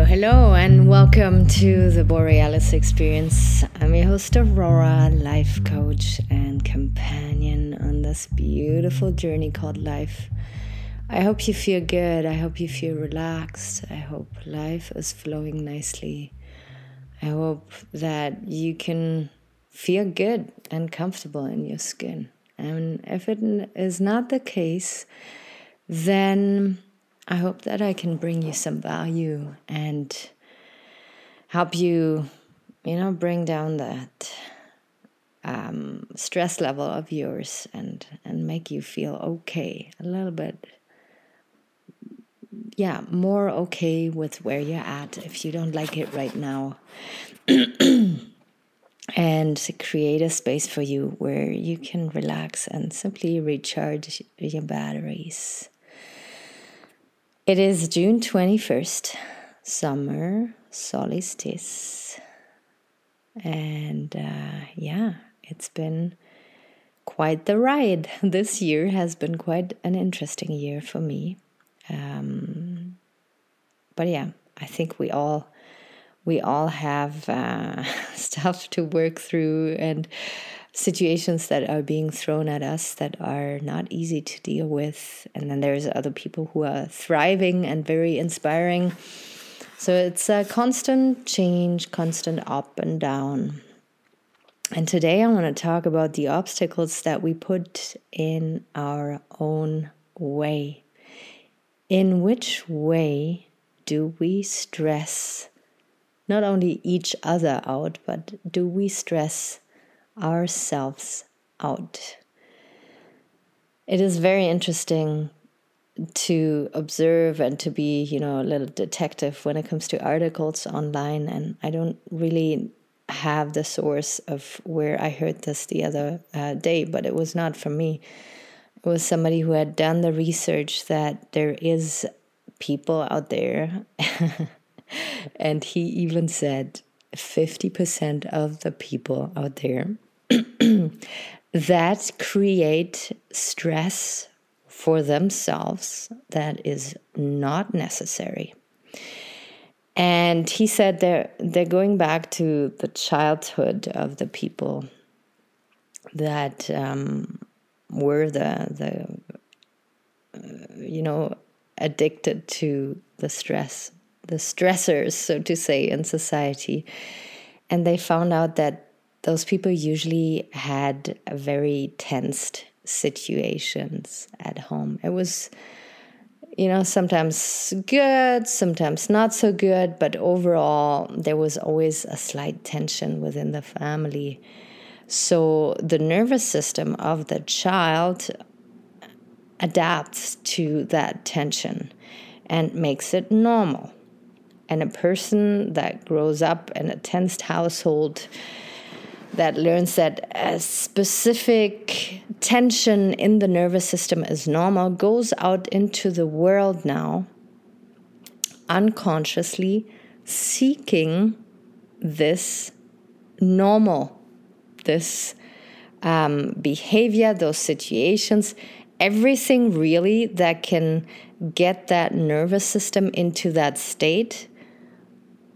Hello, hello, and welcome to the Borealis Experience. I'm your host, Aurora, life coach and companion on this beautiful journey called life. I hope you feel good. I hope you feel relaxed. I hope life is flowing nicely. I hope that you can feel good and comfortable in your skin. And if it is not the case, then I hope that I can bring you some value and help you, you know, bring down that um, stress level of yours and and make you feel okay a little bit. Yeah, more okay with where you're at if you don't like it right now. and create a space for you where you can relax and simply recharge your batteries. It is June 21st, summer solstice. And uh, yeah, it's been quite the ride. This year has been quite an interesting year for me. Um, but yeah, I think we all we all have uh, stuff to work through and situations that are being thrown at us that are not easy to deal with. And then there's other people who are thriving and very inspiring. So it's a constant change, constant up and down. And today I want to talk about the obstacles that we put in our own way. In which way do we stress not only each other out, but do we stress ourselves out. It is very interesting to observe and to be, you know, a little detective when it comes to articles online. And I don't really have the source of where I heard this the other uh, day, but it was not from me. It was somebody who had done the research that there is people out there. and he even said 50% of the people out there that create stress for themselves that is not necessary. And he said they're, they're going back to the childhood of the people that um, were the, the uh, you know, addicted to the stress, the stressors, so to say, in society. And they found out that those people usually had very tensed situations at home. It was, you know, sometimes good, sometimes not so good, but overall, there was always a slight tension within the family. So the nervous system of the child adapts to that tension and makes it normal. And a person that grows up in a tensed household, that learns that a specific tension in the nervous system is normal goes out into the world now unconsciously seeking this normal, this um, behavior, those situations, everything really that can get that nervous system into that state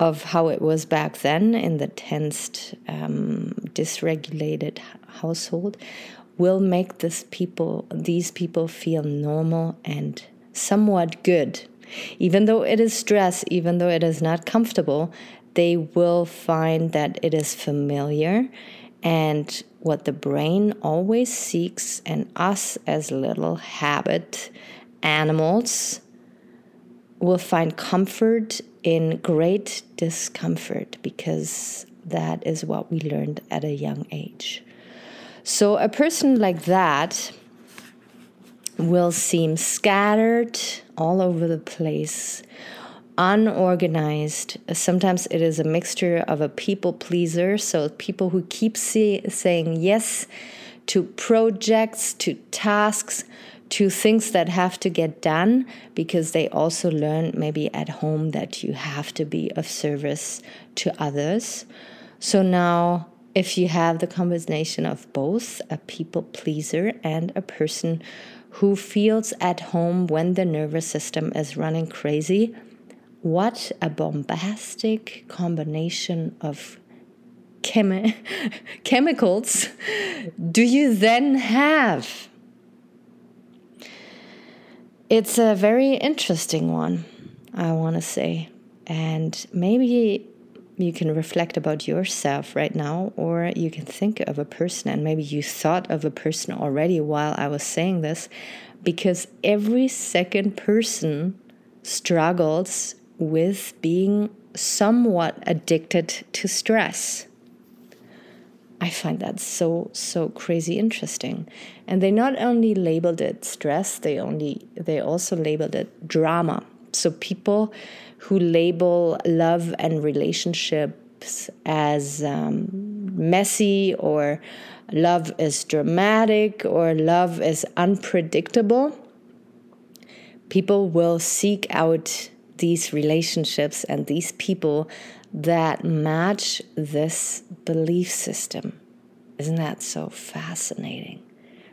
of how it was back then in the tensed, um, dysregulated household will make this people, these people feel normal and somewhat good. Even though it is stress, even though it is not comfortable, they will find that it is familiar and what the brain always seeks, and us as little habit animals will find comfort in great discomfort because that is what we learned at a young age. So, a person like that will seem scattered all over the place, unorganized. Sometimes it is a mixture of a people pleaser, so people who keep say, saying yes to projects, to tasks, to things that have to get done because they also learn maybe at home that you have to be of service to others. So now, if you have the combination of both a people pleaser and a person who feels at home when the nervous system is running crazy, what a bombastic combination of chemi- chemicals do you then have? It's a very interesting one, I want to say. And maybe you can reflect about yourself right now, or you can think of a person, and maybe you thought of a person already while I was saying this, because every second person struggles with being somewhat addicted to stress. I find that so so crazy interesting. And they not only labeled it stress, they only they also labeled it drama. So people who label love and relationships as um, messy or love is dramatic or love is unpredictable, people will seek out these relationships and these people that match this belief system. Isn't that so fascinating?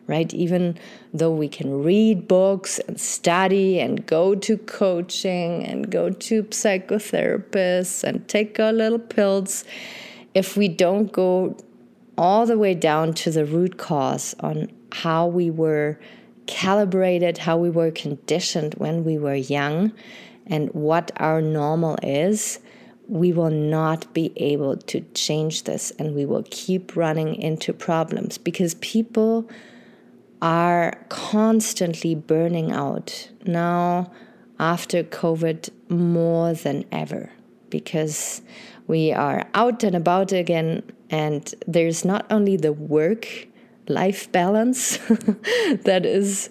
Right? Even though we can read books and study and go to coaching and go to psychotherapists and take our little pills, if we don't go all the way down to the root cause on how we were calibrated, how we were conditioned when we were young, and what our normal is, we will not be able to change this and we will keep running into problems because people are constantly burning out now after COVID more than ever because we are out and about again and there's not only the work life balance that is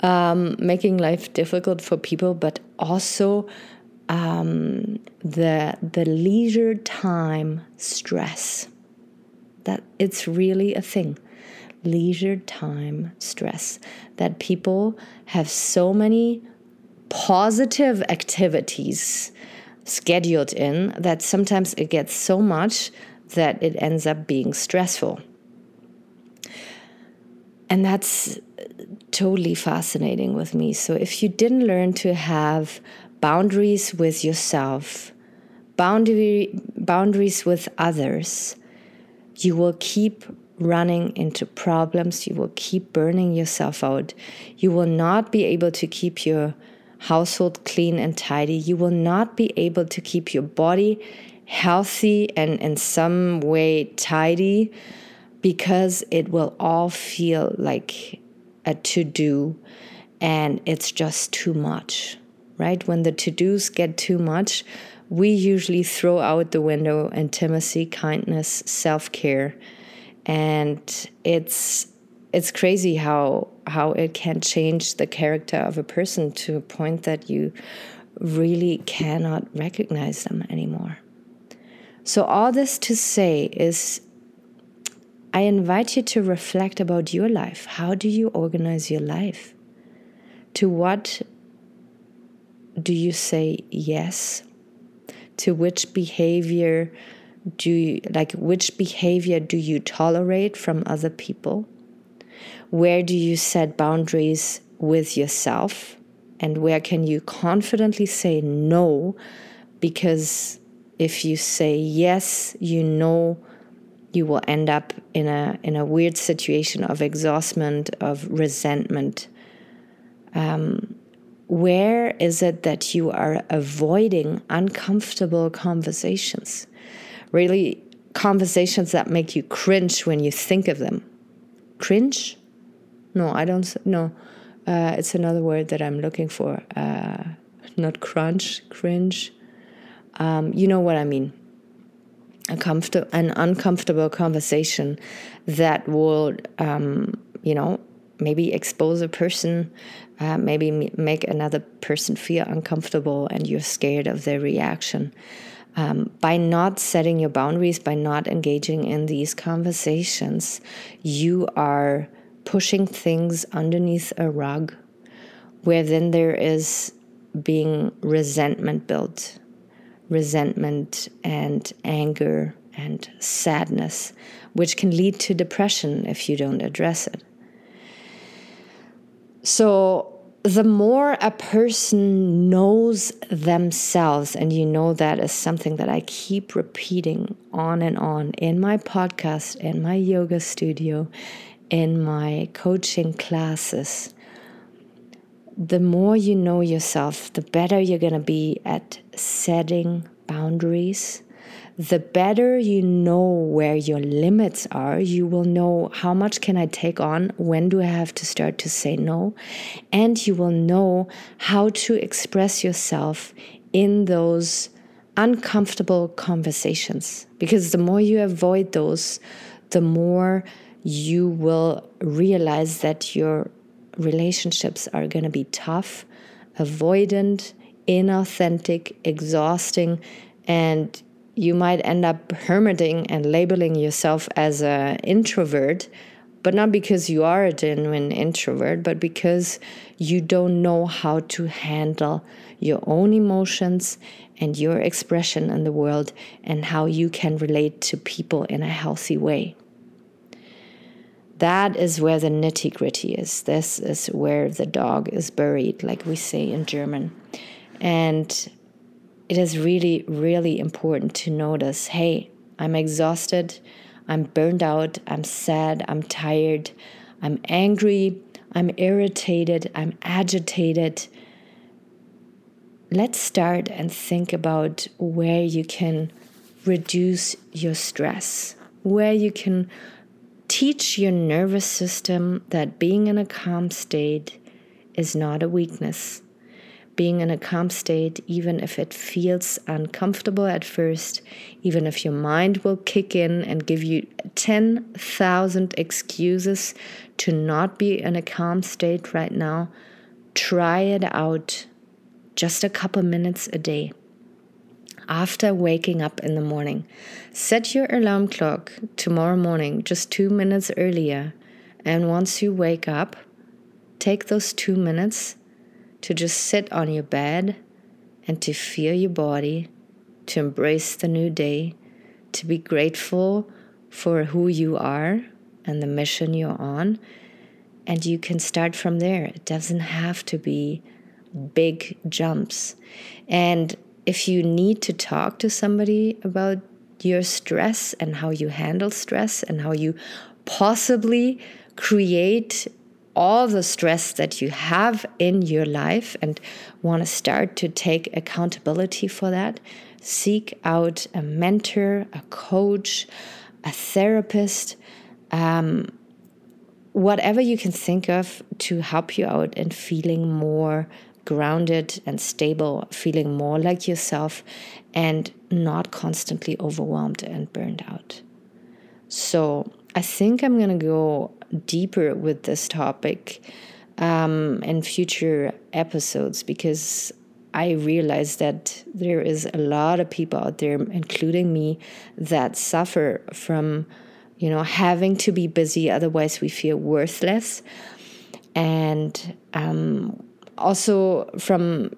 um, making life difficult for people, but also um, the the leisure time stress. That it's really a thing. Leisure time stress. That people have so many positive activities scheduled in that sometimes it gets so much that it ends up being stressful. And that's totally fascinating with me. So if you didn't learn to have boundaries with yourself, boundary boundaries with others, you will keep running into problems, you will keep burning yourself out. You will not be able to keep your household clean and tidy. You will not be able to keep your body healthy and in some way tidy because it will all feel like a to do and it's just too much, right? When the to dos get too much, we usually throw out the window intimacy, kindness, self care. And it's it's crazy how how it can change the character of a person to a point that you really cannot recognize them anymore. So all this to say is I invite you to reflect about your life. How do you organize your life? To what do you say yes? To which behavior do you like which behavior do you tolerate from other people? Where do you set boundaries with yourself? And where can you confidently say no? Because if you say yes, you know you will end up in a in a weird situation of exhaustment, of resentment. Um, where is it that you are avoiding uncomfortable conversations? Really, conversations that make you cringe when you think of them. Cringe? No, I don't. No, uh, it's another word that I'm looking for. Uh, not crunch, cringe. Um, you know what I mean a comfortable, an uncomfortable conversation that will, um, you know, maybe expose a person, uh, maybe make another person feel uncomfortable, and you're scared of their reaction. Um, by not setting your boundaries, by not engaging in these conversations, you are pushing things underneath a rug where then there is being resentment built resentment and anger and sadness, which can lead to depression if you don't address it. So, the more a person knows themselves, and you know that is something that I keep repeating on and on in my podcast, in my yoga studio, in my coaching classes, the more you know yourself, the better you're going to be at setting boundaries, the better you know where your limits are you will know how much can i take on when do i have to start to say no and you will know how to express yourself in those uncomfortable conversations. Because the more you avoid those the more you will realize that your relationships are going to be tough avoidant inauthentic exhausting and you might end up hermiting and labeling yourself as an introvert, but not because you are a genuine introvert, but because you don't know how to handle your own emotions and your expression in the world and how you can relate to people in a healthy way. That is where the nitty gritty is. This is where the dog is buried, like we say in German. And it is really, really important to notice hey, I'm exhausted, I'm burned out, I'm sad, I'm tired, I'm angry, I'm irritated, I'm agitated. Let's start and think about where you can reduce your stress, where you can teach your nervous system that being in a calm state is not a weakness being in a calm state, even if it feels uncomfortable at first, even if your mind will kick in and give you 10,000 excuses to not be in a calm state right now, try it out just a couple minutes a day. After waking up in the morning, set your alarm clock tomorrow morning just two minutes earlier. And once you wake up, take those two minutes to just sit on your bed and to feel your body, to embrace the new day, to be grateful for who you are and the mission you're on. And you can start from there. It doesn't have to be big jumps. And if you need to talk to somebody about your stress and how you handle stress and how you possibly create all the stress that you have in your life and want to start to take accountability for that, seek out a mentor, a coach, a therapist, um, whatever you can think of to help you out in feeling more grounded and stable, feeling more like yourself, and not constantly overwhelmed and burned out. So, I think I'm going to go deeper with this topic um, in future episodes because I realize that there is a lot of people out there, including me, that suffer from, you know, having to be busy. Otherwise, we feel worthless, and um, also from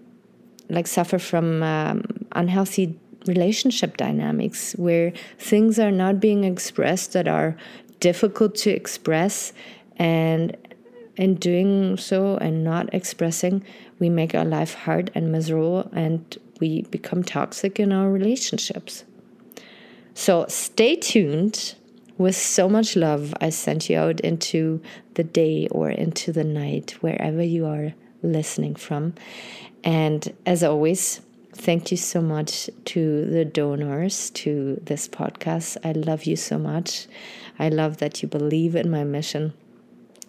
like suffer from um, unhealthy relationship dynamics where things are not being expressed that are difficult to express and in doing so and not expressing we make our life hard and miserable and we become toxic in our relationships. So stay tuned. With so much love i sent you out into the day or into the night wherever you are listening from. And as always thank you so much to the donors to this podcast i love you so much I love that you believe in my mission.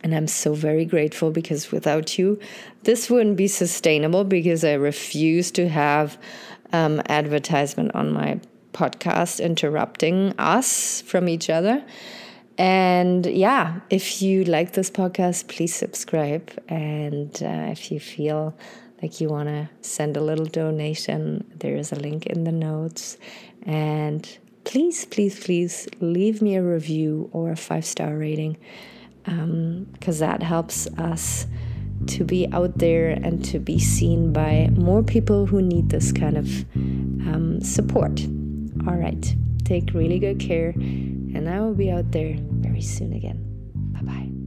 And I'm so very grateful because without you, this wouldn't be sustainable because I refuse to have um, advertisement on my podcast interrupting us from each other. And yeah, if you like this podcast, please subscribe. And uh, if you feel like you want to send a little donation, there is a link in the notes. And please, please, please leave me a review or a five star rating because um, that helps us to be out there and to be seen by more people who need this kind of um, support. All right, take really good care, and I will be out there very soon again. Bye bye.